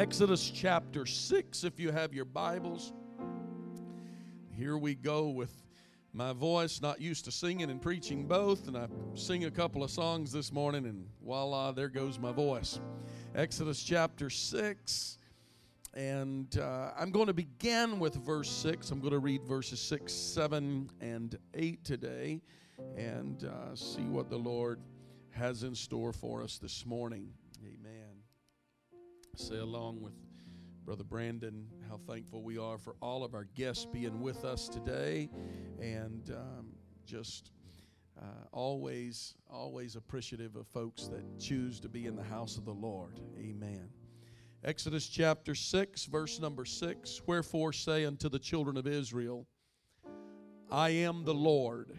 Exodus chapter 6, if you have your Bibles. Here we go with my voice, not used to singing and preaching both, and I sing a couple of songs this morning, and voila, there goes my voice. Exodus chapter 6, and uh, I'm going to begin with verse 6. I'm going to read verses 6, 7, and 8 today, and uh, see what the Lord has in store for us this morning. Amen say along with Brother Brandon how thankful we are for all of our guests being with us today and um, just uh, always, always appreciative of folks that choose to be in the house of the Lord. Amen. Exodus chapter 6, verse number 6 Wherefore say unto the children of Israel, I am the Lord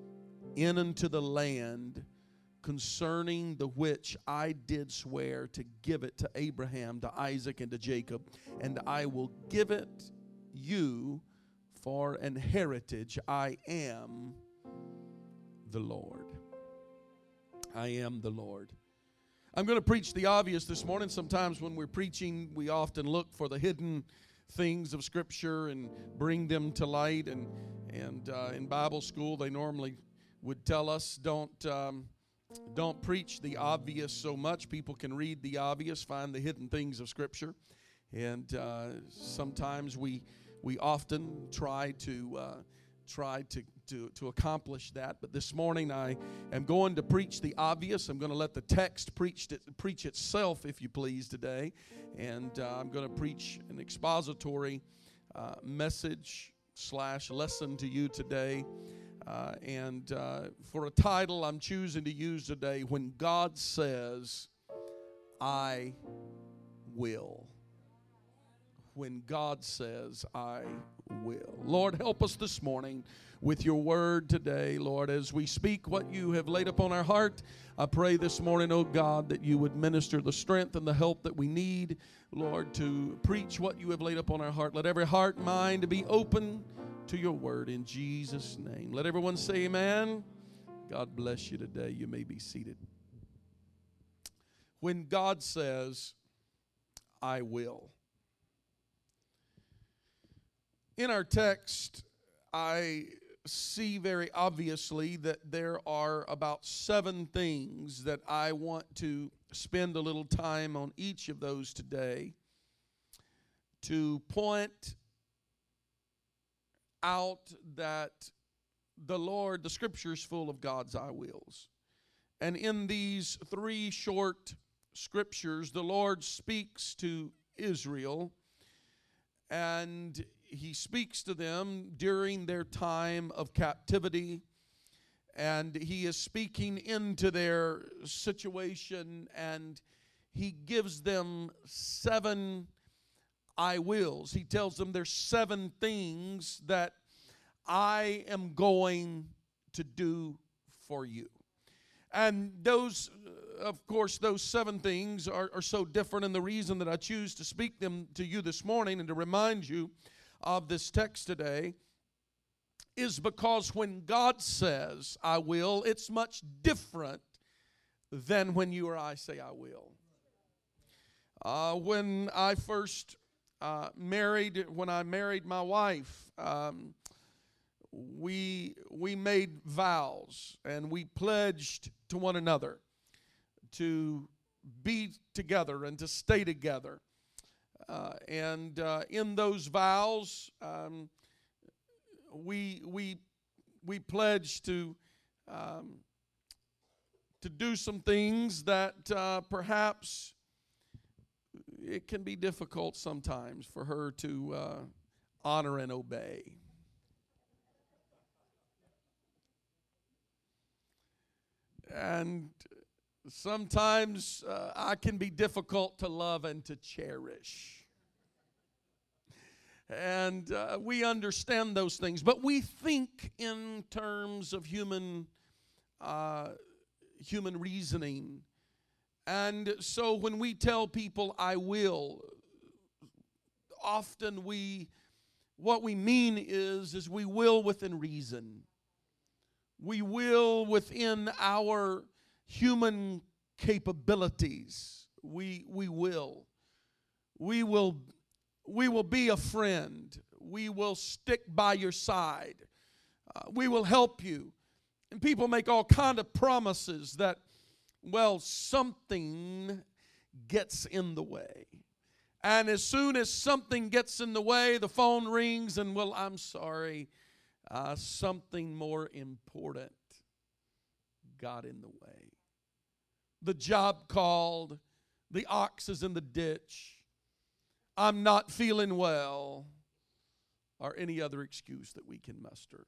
in unto the land concerning the which I did swear to give it to Abraham, to Isaac, and to Jacob, and I will give it you for an heritage. I am the Lord. I am the Lord. I'm going to preach the obvious this morning. Sometimes when we're preaching, we often look for the hidden things of Scripture and bring them to light. And, and uh, in Bible school, they normally would tell us don't um, don't preach the obvious so much. People can read the obvious, find the hidden things of Scripture, and uh, sometimes we we often try to uh, try to, to to accomplish that. But this morning I am going to preach the obvious. I'm going to let the text preach it, preach itself, if you please, today, and uh, I'm going to preach an expository uh, message slash lesson to you today. Uh, and uh, for a title I'm choosing to use today, When God Says, I Will. When God says, I will. Lord, help us this morning with your word today, Lord, as we speak what you have laid upon our heart. I pray this morning, oh God, that you would minister the strength and the help that we need, Lord, to preach what you have laid upon our heart. Let every heart, mind be open to your word in Jesus' name. Let everyone say amen. God bless you today. You may be seated. When God says, I will. In our text, I see very obviously that there are about seven things that I want to spend a little time on each of those today to point out that the Lord, the scripture is full of God's I wills. And in these three short scriptures, the Lord speaks to Israel and he speaks to them during their time of captivity and he is speaking into their situation and he gives them seven I wills. He tells them there's seven things that I am going to do for you. And those, uh, of course, those seven things are, are so different. And the reason that I choose to speak them to you this morning and to remind you of this text today is because when God says, I will, it's much different than when you or I say, I will. Uh, when I first uh, married, when I married my wife, um, we we made vows and we pledged to one another to be together and to stay together. Uh, and uh, in those vows, um, we we we pledged to um, to do some things that uh, perhaps it can be difficult sometimes for her to uh, honor and obey. And sometimes uh, I can be difficult to love and to cherish. and uh, we understand those things, but we think in terms of human uh, human reasoning. And so when we tell people, I will, often we, what we mean is, is we will within reason. We will within our human capabilities. We, we will. We will we will be a friend. We will stick by your side. Uh, we will help you. And people make all kind of promises that, well, something gets in the way. And as soon as something gets in the way, the phone rings, and well, I'm sorry, uh, something more important got in the way. The job called, the ox is in the ditch, I'm not feeling well, or any other excuse that we can muster.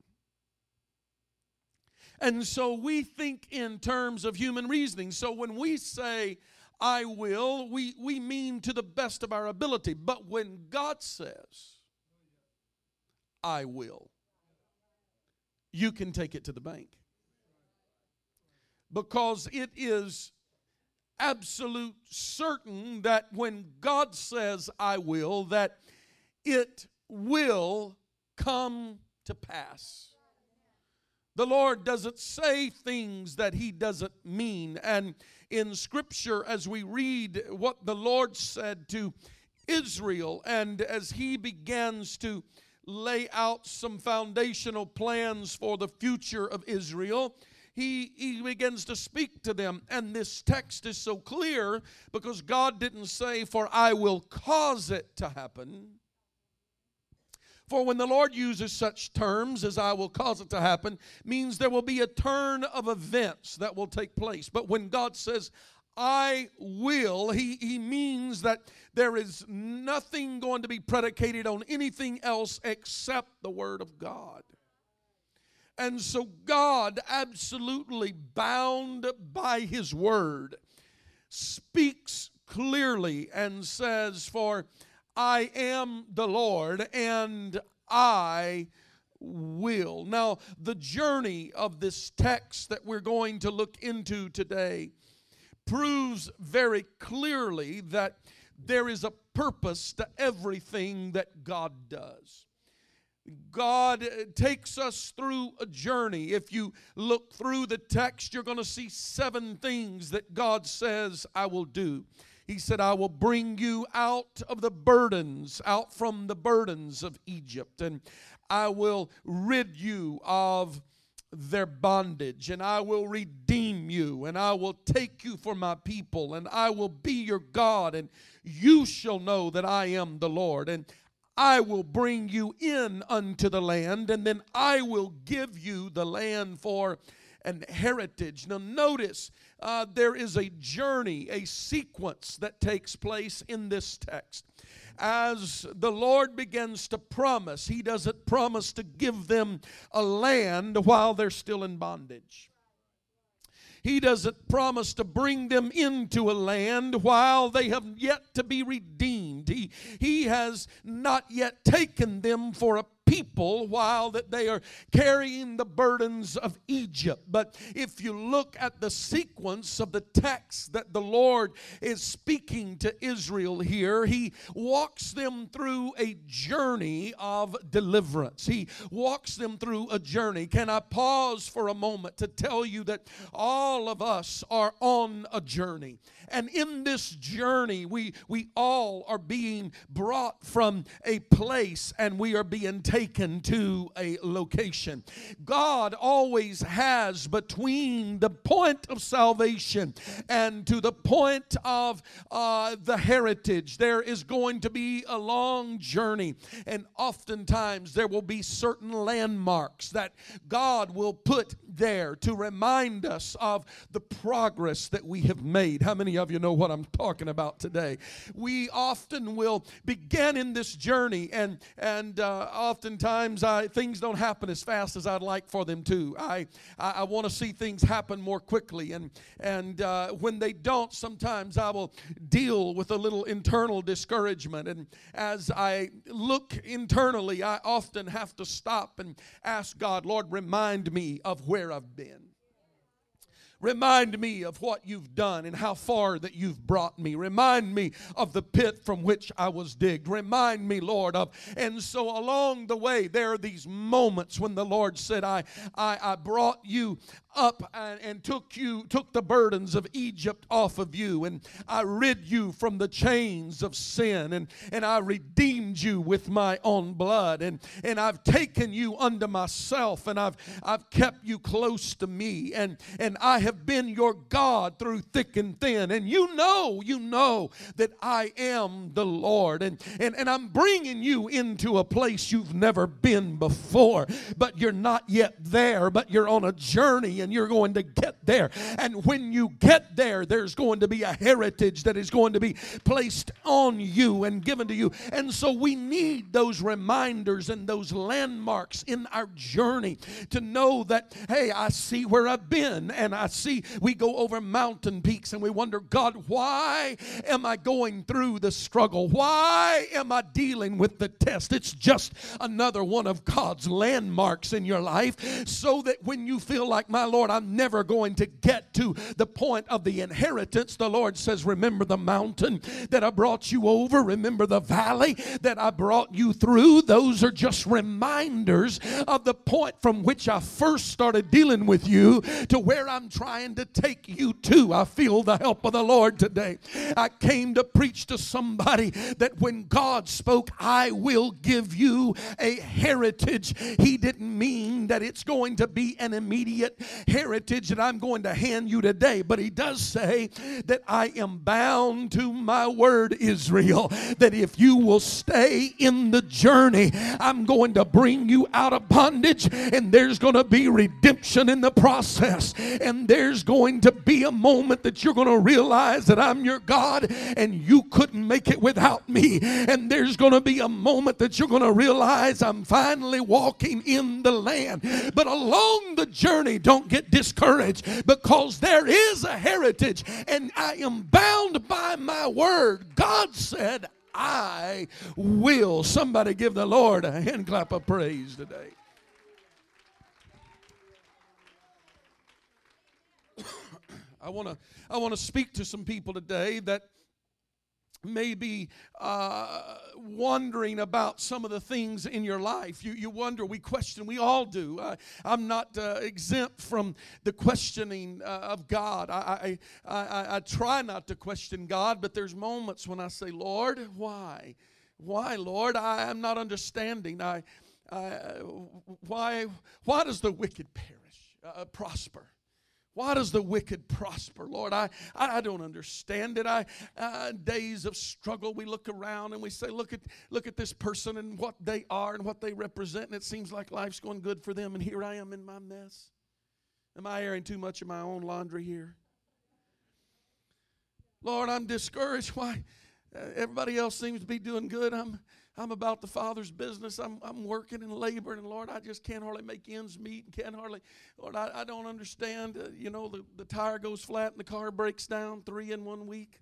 And so we think in terms of human reasoning. So when we say, I will, we, we mean to the best of our ability. But when God says, I will, you can take it to the bank. Because it is absolute certain that when God says, I will, that it will come to pass. The Lord doesn't say things that He doesn't mean. And in Scripture, as we read what the Lord said to Israel, and as He begins to lay out some foundational plans for the future of Israel, he, he begins to speak to them. And this text is so clear because God didn't say, For I will cause it to happen. For when the Lord uses such terms as I will cause it to happen, means there will be a turn of events that will take place. But when God says, I will, he, he means that there is nothing going to be predicated on anything else except the Word of God. And so God, absolutely bound by His Word, speaks clearly and says, For I am the Lord and I will. Now, the journey of this text that we're going to look into today proves very clearly that there is a purpose to everything that God does. God uh, takes us through a journey. If you look through the text, you're going to see seven things that God says, I will do. He said, I will bring you out of the burdens, out from the burdens of Egypt, and I will rid you of their bondage, and I will redeem you, and I will take you for my people, and I will be your God, and you shall know that I am the Lord. And I will bring you in unto the land, and then I will give you the land for an heritage. Now, notice uh, there is a journey, a sequence that takes place in this text. As the Lord begins to promise, He doesn't promise to give them a land while they're still in bondage. He doesn't promise to bring them into a land while they have yet to be redeemed. He, he has not yet taken them for a people while that they are carrying the burdens of Egypt. But if you look at the sequence of the text that the Lord is speaking to Israel here, he walks them through a journey of deliverance. He walks them through a journey. Can I pause for a moment to tell you that all of us are on a journey? And in this journey, we, we all are being brought from a place and we are being taken to a location. God always has between the point of salvation and to the point of uh, the heritage, there is going to be a long journey. And oftentimes there will be certain landmarks that God will put there to remind us of the progress that we have made. How many of you know what I'm talking about today? We often will begin in this journey, and and uh, oftentimes I, things don't happen as fast as I'd like for them to. I, I, I want to see things happen more quickly. And, and uh, when they don't, sometimes I will deal with a little internal discouragement. And as I look internally, I often have to stop and ask God, Lord, remind me of where I've been. Remind me of what you've done and how far that you've brought me. Remind me of the pit from which I was digged. Remind me, Lord, of. And so along the way, there are these moments when the Lord said, I, I, I brought you up and, and, took you took the burdens of Egypt off of you. And I rid you from the chains of sin. And and I redeemed you with my own blood. And and I've taken you unto myself. And I've I've kept you close to me. And and I have been your God through thick and thin. And you know you know that I am the Lord. And and and I'm bringing you into a place you've never been before. But you're not yet there. But you're on a journey and you're going to get there. And when you get there, there's going to be a heritage that is going to be placed on you and given to you. And so we need those reminders and those landmarks in our journey to know that, hey, I see where I've been and I see we go over mountain peaks and we wonder, God, why am I going through the struggle? Why am I dealing with the test? It's just another one of God's landmarks in your life so that when you feel like, my Lord, I'm never going to get to the point of the inheritance, the Lord says, Remember the mountain that I brought you over, remember the valley that I brought you through. Those are just reminders of the point from which I first started dealing with you to where I'm trying to take you to. I feel the help of the Lord today. I came to preach to somebody that when God spoke, I will give you a heritage, He didn't mean that it's going to be an immediate heritage that I'm going to hand you today. But he does say that I am bound to my word, Israel, that if you will stay in the journey, I'm going to bring you out of bondage, and there's going to be redemption in the process. And there's going to be a moment that you're going to realize that I'm your God and you couldn't make it without me. And there's going to be a moment that you're going to realize I'm finally walking in the land. But along the journey, don't get discouraged because there is a heritage and I am bound by my word. God said, I will. Somebody give the Lord a hand clap of praise today. I want to I want to speak to some people today that maybe uh, wondering about some of the things in your life. You, you wonder, we question, we all do. I, I'm not uh, exempt from the questioning uh, of God. I, I, I, I try not to question God, but there's moments when I say, Lord, why? Why, Lord? I am not understanding. I, I, why, why does the wicked perish, uh, prosper? Why does the wicked prosper, Lord? I, I don't understand it. I uh, days of struggle, we look around and we say, look at look at this person and what they are and what they represent, and it seems like life's going good for them, and here I am in my mess. Am I airing too much of my own laundry here? Lord, I'm discouraged. Why? Uh, everybody else seems to be doing good. I'm I'm about the Father's business. I'm, I'm working and laboring, and Lord, I just can't hardly make ends meet and can't hardly, Lord, I, I don't understand. Uh, you know, the, the tire goes flat and the car breaks down three in one week.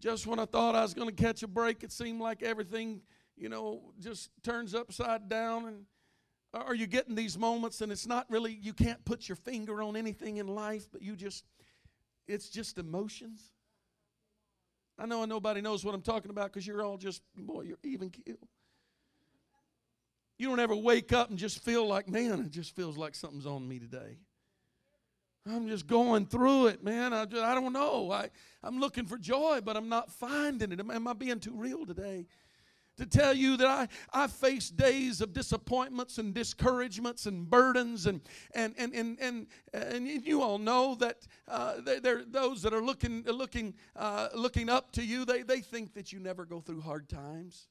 Just when I thought I was going to catch a break, it seemed like everything, you know, just turns upside down. And are you getting these moments and it's not really, you can't put your finger on anything in life, but you just, it's just emotions? I know nobody knows what I'm talking about because you're all just, boy, you're even killed. You don't ever wake up and just feel like, man, it just feels like something's on me today. I'm just going through it, man. I, just, I don't know. I, I'm looking for joy, but I'm not finding it. Am, am I being too real today? To tell you that I, I face days of disappointments and discouragements and burdens and and and and and, and you all know that uh, they're, those that are looking looking uh, looking up to you. They, they think that you never go through hard times.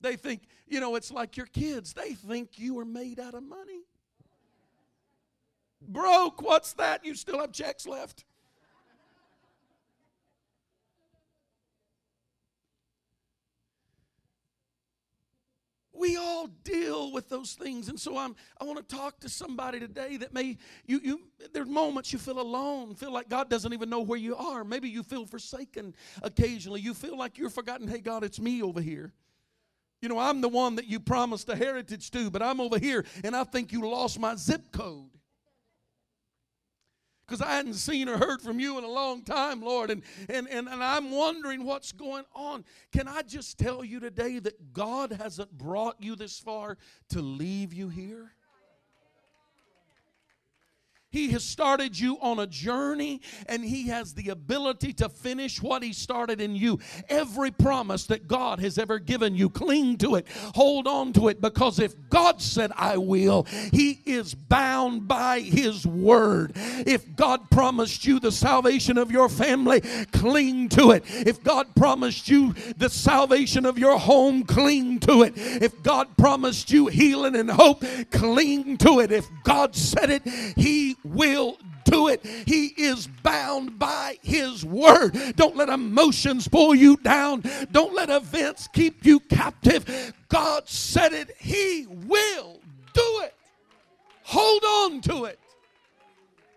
They think you know it's like your kids. They think you are made out of money. Broke what's that? You still have checks left we all deal with those things. And so i'm i want to talk to somebody today that may you you there's moments you feel alone feel like god doesn't even know where you are. Maybe you feel forsaken occasionally. You feel like you're forgotten hey god it's me over here. You know i'm the one that you promised a heritage to but i'm over here and i think you lost my zip code because I hadn't seen or heard from you in a long time, Lord. And, and, and, and I'm wondering what's going on. Can I just tell you today that God hasn't brought you this far to leave you here? He has started you on a journey and He has the ability to finish what He started in you. Every promise that God has ever given you, cling to it, hold on to it, because if God said, I will, He is bound by His word. If God promised you the salvation of your family, cling to it. If God promised you the salvation of your home, cling to it. If God promised you healing and hope, cling to it. If God said it, He will do it. He is bound by His word. Don't let emotions pull you down, don't let events keep you captive. God said it, He will do it. Hold on to it.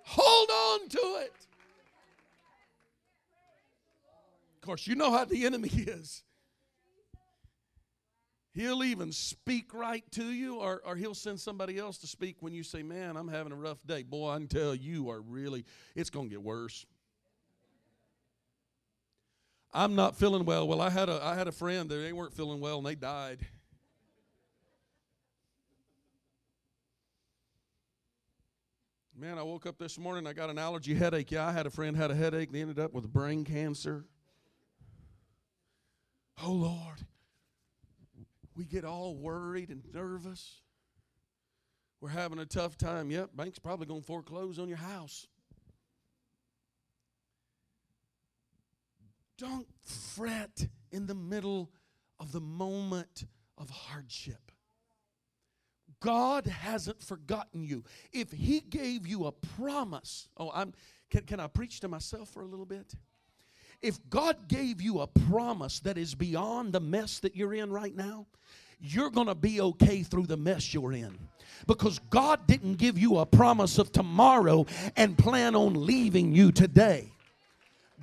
Hold on to it. Of course, you know how the enemy is. He'll even speak right to you, or, or he'll send somebody else to speak when you say, Man, I'm having a rough day. Boy, I can tell you are really, it's going to get worse. I'm not feeling well. Well, I had a, I had a friend that they weren't feeling well and they died. Man, I woke up this morning, I got an allergy headache. Yeah, I had a friend had a headache, they ended up with brain cancer. Oh Lord we get all worried and nervous. We're having a tough time. Yep, bank's probably going to foreclose on your house. Don't fret in the middle of the moment of hardship. God hasn't forgotten you. If He gave you a promise, oh, I'm can, can I preach to myself for a little bit? If God gave you a promise that is beyond the mess that you're in right now, you're going to be okay through the mess you're in. Because God didn't give you a promise of tomorrow and plan on leaving you today.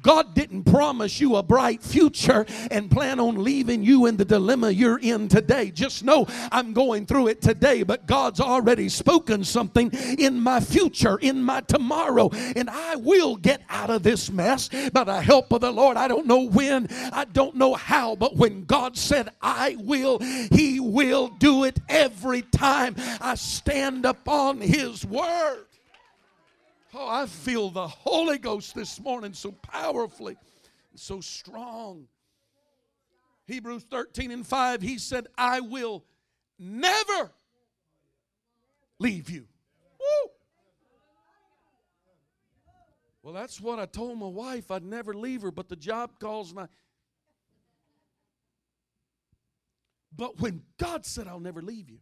God didn't promise you a bright future and plan on leaving you in the dilemma you're in today. Just know I'm going through it today, but God's already spoken something in my future, in my tomorrow, and I will get out of this mess by the help of the Lord. I don't know when, I don't know how, but when God said, I will, He will do it every time I stand upon His word. Oh, I feel the Holy Ghost this morning so powerfully, so strong. Hebrews 13 and 5, he said, I will never leave you. Woo! Well, that's what I told my wife. I'd never leave her, but the job calls I. But when God said, I'll never leave you,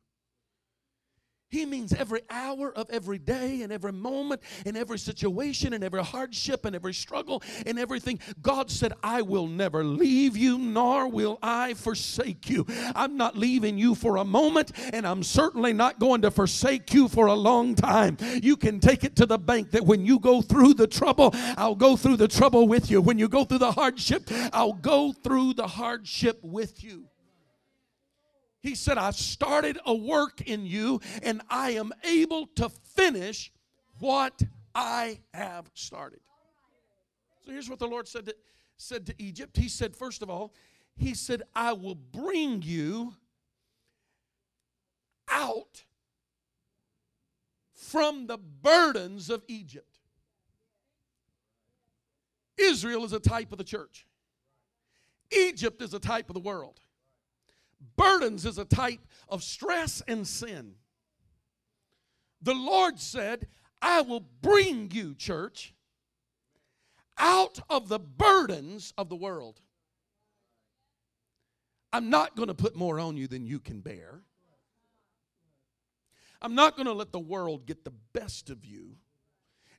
he means every hour of every day and every moment and every situation and every hardship and every struggle and everything. God said, I will never leave you, nor will I forsake you. I'm not leaving you for a moment, and I'm certainly not going to forsake you for a long time. You can take it to the bank that when you go through the trouble, I'll go through the trouble with you. When you go through the hardship, I'll go through the hardship with you. He said, I started a work in you and I am able to finish what I have started. So here's what the Lord said to, said to Egypt. He said, first of all, He said, I will bring you out from the burdens of Egypt. Israel is a type of the church, Egypt is a type of the world. Burdens is a type of stress and sin. The Lord said, I will bring you, church, out of the burdens of the world. I'm not going to put more on you than you can bear. I'm not going to let the world get the best of you.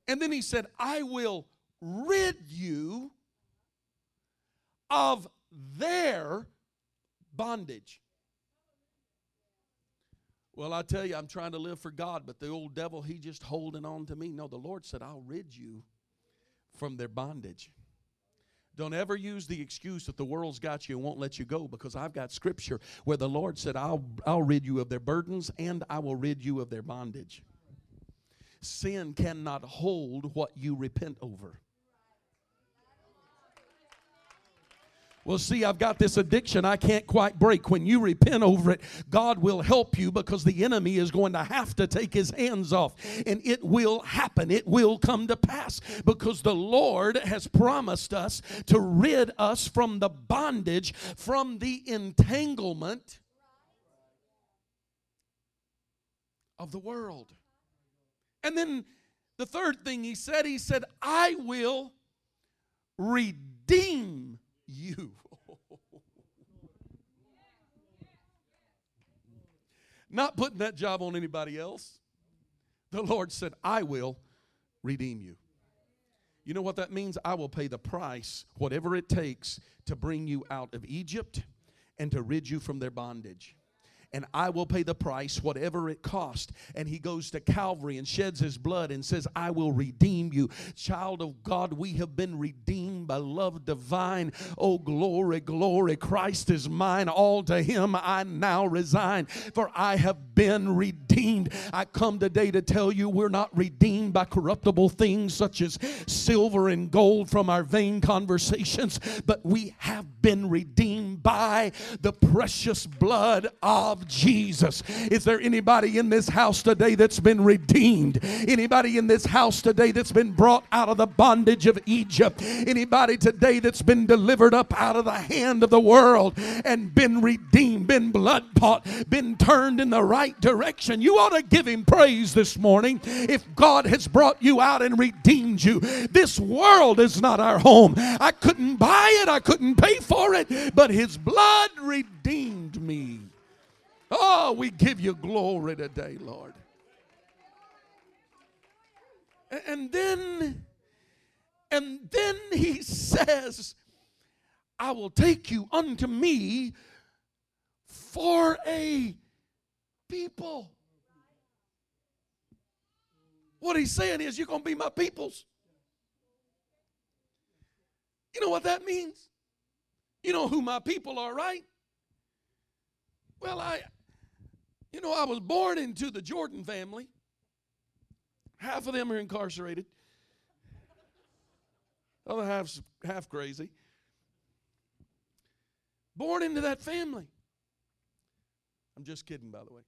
And then he said, I will rid you of their bondage. Well, I tell you, I'm trying to live for God, but the old devil, he just holding on to me. No, the Lord said, I'll rid you from their bondage. Don't ever use the excuse that the world's got you and won't let you go because I've got scripture where the Lord said, I'll, I'll rid you of their burdens and I will rid you of their bondage. Sin cannot hold what you repent over. Well, see, I've got this addiction I can't quite break. When you repent over it, God will help you because the enemy is going to have to take his hands off. And it will happen. It will come to pass because the Lord has promised us to rid us from the bondage, from the entanglement of the world. And then the third thing he said, he said, I will redeem you. Not putting that job on anybody else. The Lord said, I will redeem you. You know what that means? I will pay the price, whatever it takes, to bring you out of Egypt and to rid you from their bondage and I will pay the price, whatever it cost. And he goes to Calvary and sheds his blood and says, I will redeem you. Child of God, we have been redeemed by love divine. Oh, glory, glory. Christ is mine. All to him I now resign, for I have been redeemed. I come today to tell you we're not redeemed by corruptible things such as silver and gold from our vain conversations, but we have been redeemed by the precious blood of Jesus. Is there anybody in this house today that's been redeemed? Anybody in this house today that's been brought out of the bondage of Egypt? Anybody today that's been delivered up out of the hand of the world and been redeemed, been blood bought, been turned in the right direction? You ought to give him praise this morning if God has brought you out and redeemed you. This world is not our home. I couldn't buy it, I couldn't pay for it, but his blood redeemed me. Oh, we give you glory today, Lord. And then, and then he says, I will take you unto me for a people. What he's saying is, you're going to be my peoples. You know what that means? You know who my people are, right? Well, I you know, I was born into the Jordan family. Half of them are incarcerated. Other half's half crazy. Born into that family. I'm just kidding, by the way.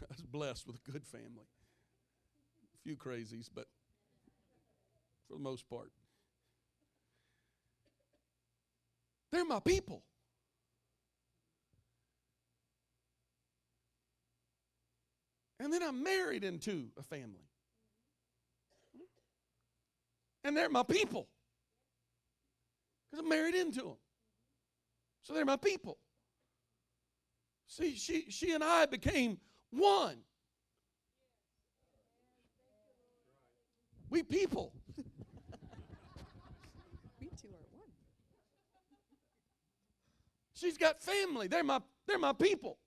I was blessed with a good family. Few crazies, but for the most part. They're my people. And then I'm married into a family. And they're my people. Because I'm married into them. So they're my people. See, she, she and I became one. We people. we two are one. She's got family. They're my, they're my people.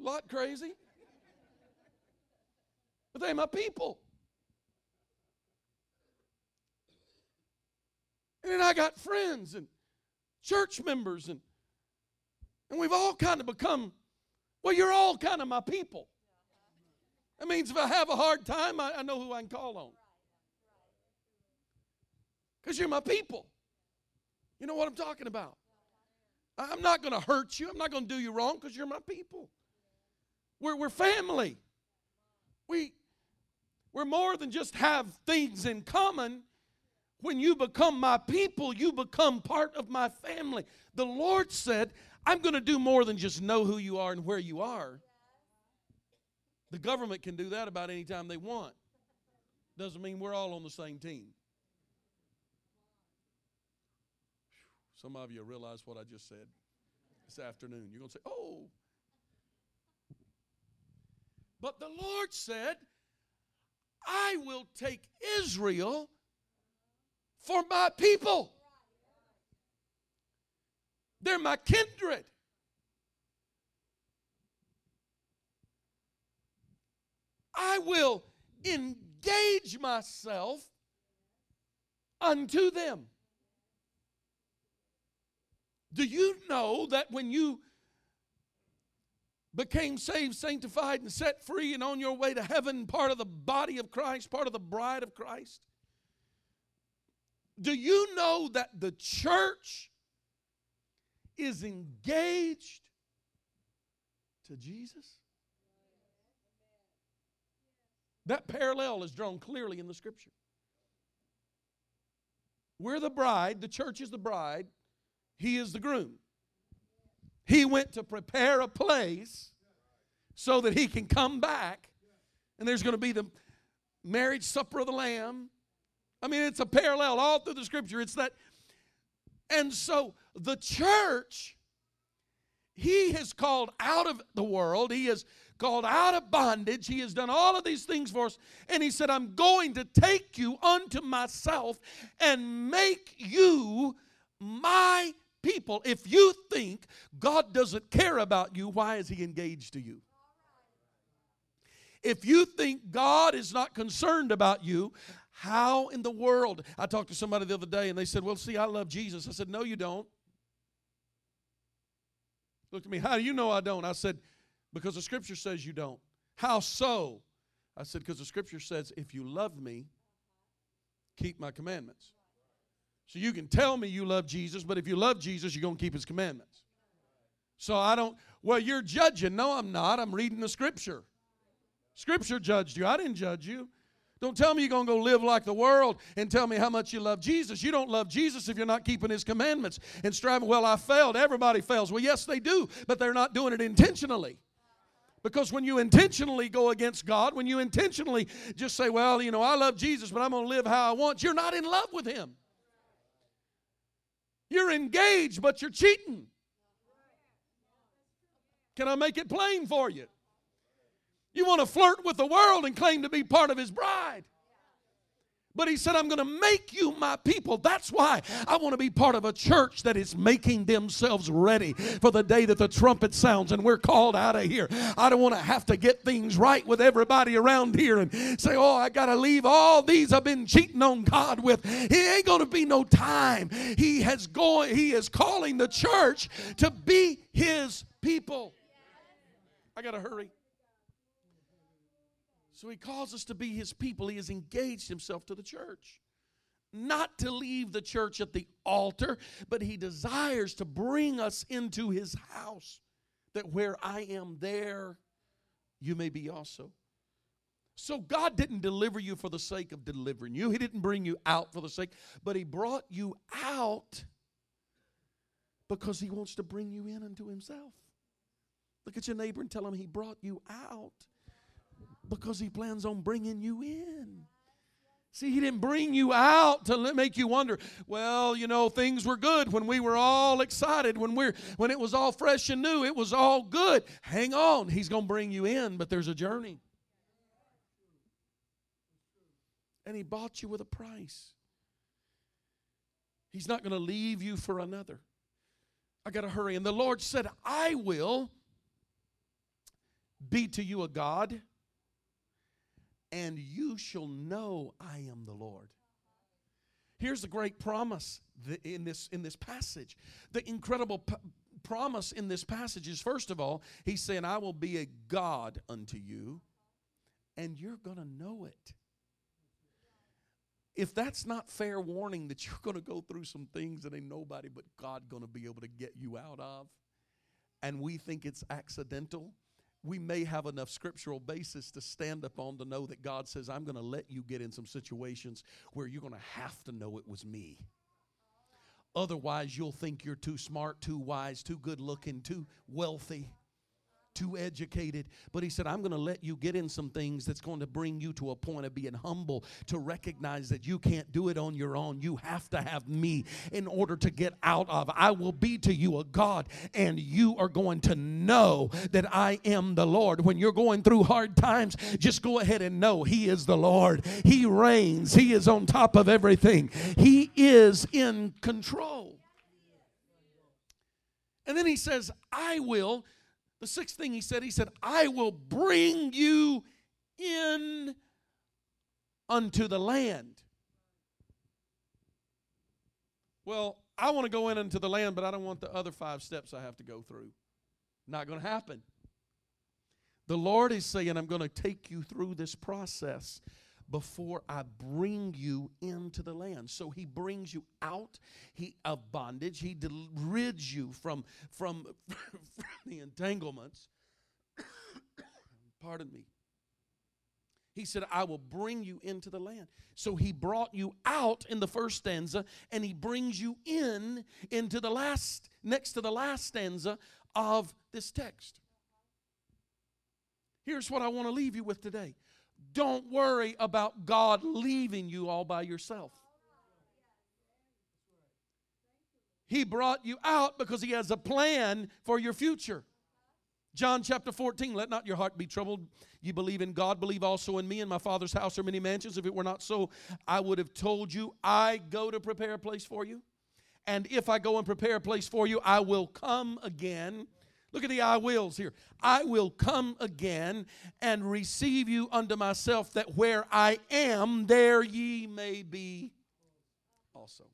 A lot crazy. But they're my people. And then I got friends and church members and and we've all kind of become well, you're all kind of my people. That means if I have a hard time, I, I know who I can call on. Because you're my people. You know what I'm talking about. I'm not going to hurt you. I'm not going to do you wrong because you're my people. We're, we're family. We, we're more than just have things in common. When you become my people, you become part of my family. The Lord said, I'm going to do more than just know who you are and where you are. The government can do that about any time they want. Doesn't mean we're all on the same team. Some of you realize what I just said this afternoon. You're going to say, oh, but the Lord said, I will take Israel for my people. They're my kindred. I will engage myself unto them. Do you know that when you became saved, sanctified, and set free, and on your way to heaven, part of the body of Christ, part of the bride of Christ? Do you know that the church is engaged to Jesus? That parallel is drawn clearly in the scripture. We're the bride, the church is the bride, he is the groom. He went to prepare a place so that he can come back, and there's going to be the marriage supper of the Lamb. I mean, it's a parallel all through the scripture. It's that. And so the church, he has called out of the world, he has called out of bondage, he has done all of these things for us. And he said, I'm going to take you unto myself and make you my people, if you think God doesn't care about you, why is He engaged to you? If you think God is not concerned about you, how in the world? I talked to somebody the other day and they said, Well, see, I love Jesus. I said, No, you don't. Look at me. How do you know I don't? I said, Because the scripture says you don't. How so? I said, Because the scripture says, If you love me, keep my commandments. So you can tell me you love Jesus, but if you love Jesus, you're going to keep his commandments. So I don't, well, you're judging. No, I'm not. I'm reading the scripture. Scripture judged you. I didn't judge you. Don't tell me you're going to go live like the world and tell me how much you love Jesus. You don't love Jesus if you're not keeping his commandments and striving. Well, I failed. Everybody fails. Well, yes, they do, but they're not doing it intentionally. Because when you intentionally go against God, when you intentionally just say, well, you know, I love Jesus, but I'm going to live how I want, you're not in love with him. You're engaged, but you're cheating. Can I make it plain for you? You want to flirt with the world and claim to be part of his bride. But he said, I'm going to make you my people. That's why I want to be part of a church that is making themselves ready for the day that the trumpet sounds and we're called out of here. I don't want to have to get things right with everybody around here and say, oh, I got to leave all these I've been cheating on God with. It ain't going to be no time. He has going, he is calling the church to be his people. I got to hurry. So he calls us to be his people. He has engaged himself to the church. Not to leave the church at the altar, but he desires to bring us into his house. That where I am there, you may be also. So God didn't deliver you for the sake of delivering you. He didn't bring you out for the sake, but he brought you out because he wants to bring you in unto himself. Look at your neighbor and tell him he brought you out because he plans on bringing you in. See, he didn't bring you out to make you wonder, well, you know, things were good when we were all excited, when we're when it was all fresh and new, it was all good. Hang on, he's going to bring you in, but there's a journey. And he bought you with a price. He's not going to leave you for another. I got to hurry. And the Lord said, I will be to you a God and you shall know I am the Lord. Here's the great promise in this, in this passage. The incredible p- promise in this passage is first of all, he's saying, I will be a God unto you, and you're going to know it. If that's not fair warning that you're going to go through some things that ain't nobody but God going to be able to get you out of, and we think it's accidental, we may have enough scriptural basis to stand up on to know that God says, I'm going to let you get in some situations where you're going to have to know it was me. Otherwise, you'll think you're too smart, too wise, too good looking, too wealthy too educated. But he said, I'm going to let you get in some things that's going to bring you to a point of being humble to recognize that you can't do it on your own. You have to have me in order to get out of. I will be to you a God, and you are going to know that I am the Lord. When you're going through hard times, just go ahead and know He is the Lord. He reigns, He is on top of everything, He is in control. And then he says, I will the sixth thing he said, he said, I will bring you in unto the land. Well, I want to go in into the land, but I don't want the other five steps I have to go through. Not going to happen. The Lord is saying, I'm going to take you through this process before I bring you into the land. So he brings you out he, of bondage. He rids you from, from, from the entanglements. Pardon me. He said, I will bring you into the land. So he brought you out in the first stanza, and he brings you in into the last, next to the last stanza of this text. Here's what I want to leave you with today. Don't worry about God leaving you all by yourself. He brought you out because He has a plan for your future. John chapter 14, let not your heart be troubled. You believe in God, believe also in me. In my Father's house are many mansions. If it were not so, I would have told you, I go to prepare a place for you. And if I go and prepare a place for you, I will come again Look at the I wills here. I will come again and receive you unto myself, that where I am, there ye may be also.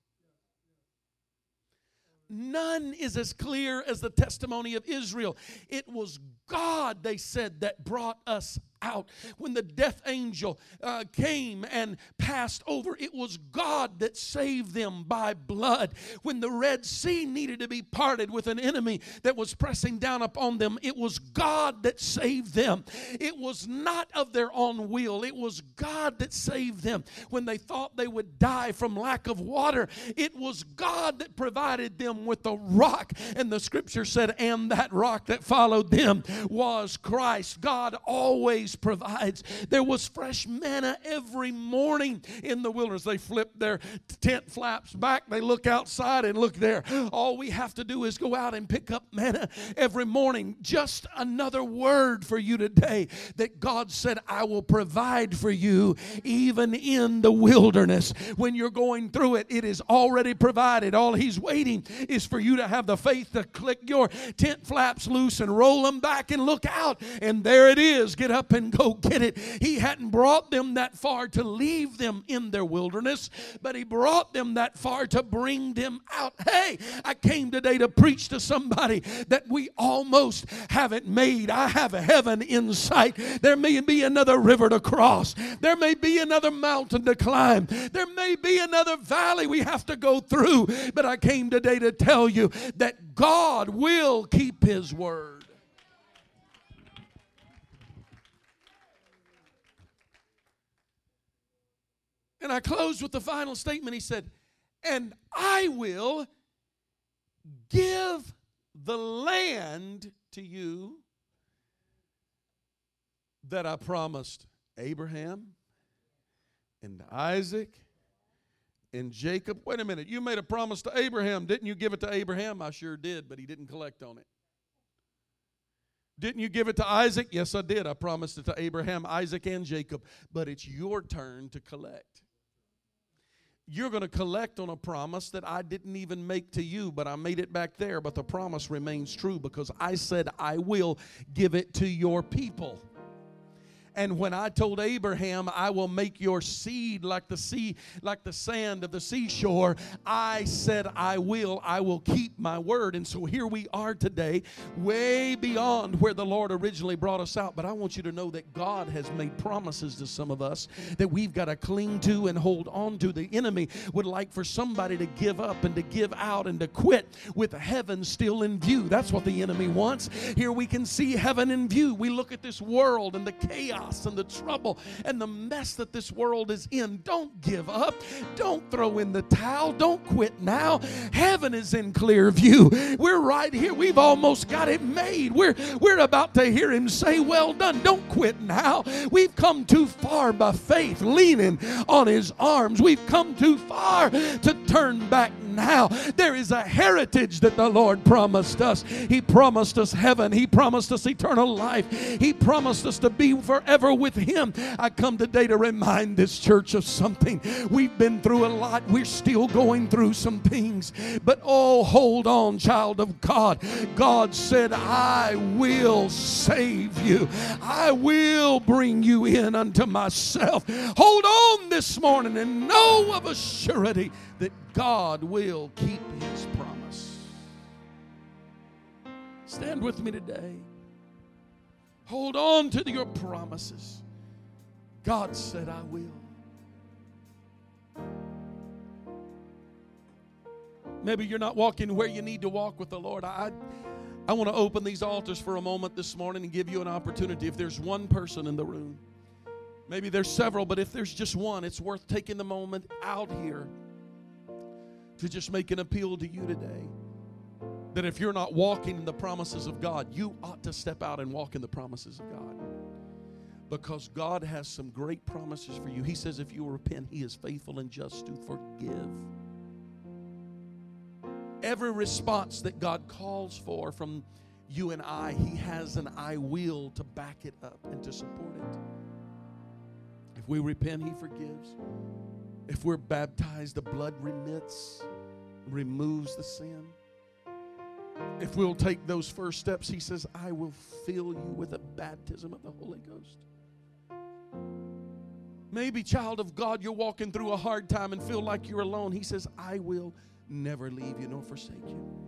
None is as clear as the testimony of Israel. It was God, they said, that brought us out. When the death angel uh, came and passed over, it was God that saved them by blood. When the Red Sea needed to be parted with an enemy that was pressing down upon them, it was God that saved them. It was not of their own will, it was God that saved them. When they thought they would die from lack of water, it was God that provided them with a rock. And the scripture said, And that rock that followed them was Christ. God always provides. There was fresh manna every morning in the wilderness. They flip their tent flaps back, they look outside and look there. All we have to do is go out and pick up manna every morning. Just another word for you today that God said, I will provide for you even in the wilderness. When you're going through it, it is already provided. All He's waiting is for you to have the faith to click your tent flaps loose and roll them back and look out. And there it is. Get up and go get it. He hadn't brought them that far to leave them in their wilderness, but He brought them that far to bring them out. Hey, I came today to preach to somebody that we almost haven't made. I have a heaven in sight. There may be another river to cross, there may be another mountain to climb, there may be another valley we have to go through, but I came today to tell you that God will keep His word. And I closed with the final statement. He said, And I will give the land to you that I promised Abraham and Isaac and Jacob. Wait a minute, you made a promise to Abraham. Didn't you give it to Abraham? I sure did, but he didn't collect on it. Didn't you give it to Isaac? Yes, I did. I promised it to Abraham, Isaac, and Jacob. But it's your turn to collect you're going to collect on a promise that I didn't even make to you, but I made it back there. But the promise remains true because I said, I will give it to your people. And when I told Abraham, I will make your seed like the sea, like the sand of the seashore, I said, I will, I will keep my word. And so here we are today, way beyond where the Lord originally brought us out. But I want you to know that God has made promises to some of us that we've got to cling to and hold on to. The enemy would like for somebody to give up and to give out and to quit with heaven still in view. That's what the enemy wants. Here we can see heaven in view. We look at this world and the chaos chaos and the trouble and the mess that this world is in. Don't give up. Don't throw in the towel. Don't quit now. Heaven is in clear view. We're right here. We've almost got it made. We're, we're about to hear him say, Well done. Don't quit now. We've come too far by faith, leaning on his arms. We've come too far to turn back now. There is a heritage that the Lord promised us. He promised us heaven, He promised us eternal life, He promised us to be forever with Him. I come today to remind this church of something. We've been through a lot, we're still going through some things, but oh, hold on, child of God. God said, I will save you, I will bring you in unto myself. Hold on this morning and know of a surety that God will keep his promise. Stand with me today. Hold on to your promises. God said, I will. Maybe you're not walking where you need to walk with the Lord. I, I want to open these altars for a moment this morning and give you an opportunity. If there's one person in the room, maybe there's several, but if there's just one, it's worth taking the moment out here to just make an appeal to you today. That if you're not walking in the promises of God, you ought to step out and walk in the promises of God. Because God has some great promises for you. He says, if you repent, He is faithful and just to forgive every response that God calls for from you and I, He has an I will to back it up and to support it. If we repent, He forgives. If we're baptized, the blood remits, removes the sin. If we'll take those first steps, He says, I will fill you with a baptism of the Holy Ghost. Maybe, child of God, you're walking through a hard time and feel like you're alone. He says, I will never leave you nor forsake you.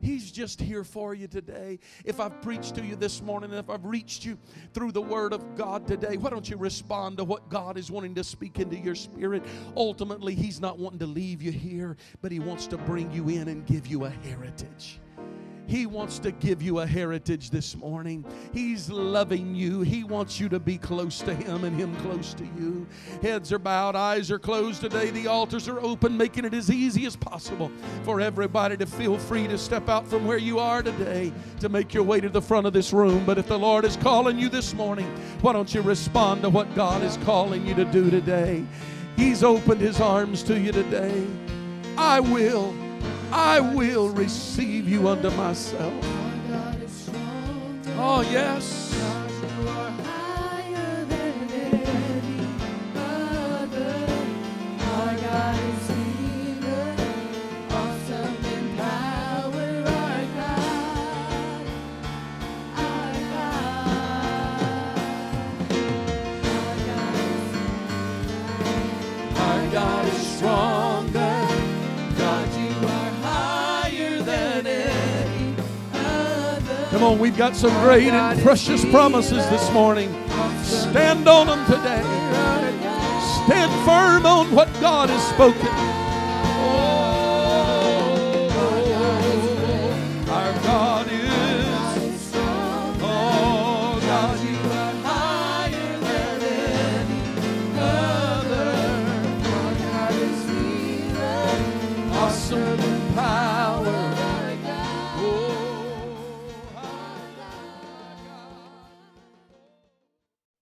He's just here for you today. If I've preached to you this morning, if I've reached you through the Word of God today, why don't you respond to what God is wanting to speak into your spirit? Ultimately, He's not wanting to leave you here, but He wants to bring you in and give you a heritage. He wants to give you a heritage this morning. He's loving you. He wants you to be close to Him and Him close to you. Heads are bowed, eyes are closed today. The altars are open, making it as easy as possible for everybody to feel free to step out from where you are today to make your way to the front of this room. But if the Lord is calling you this morning, why don't you respond to what God is calling you to do today? He's opened His arms to you today. I will. I will receive you unto myself. Oh, yes. On, we've got some great and precious promises this morning. Stand on them today. Stand firm on what God has spoken.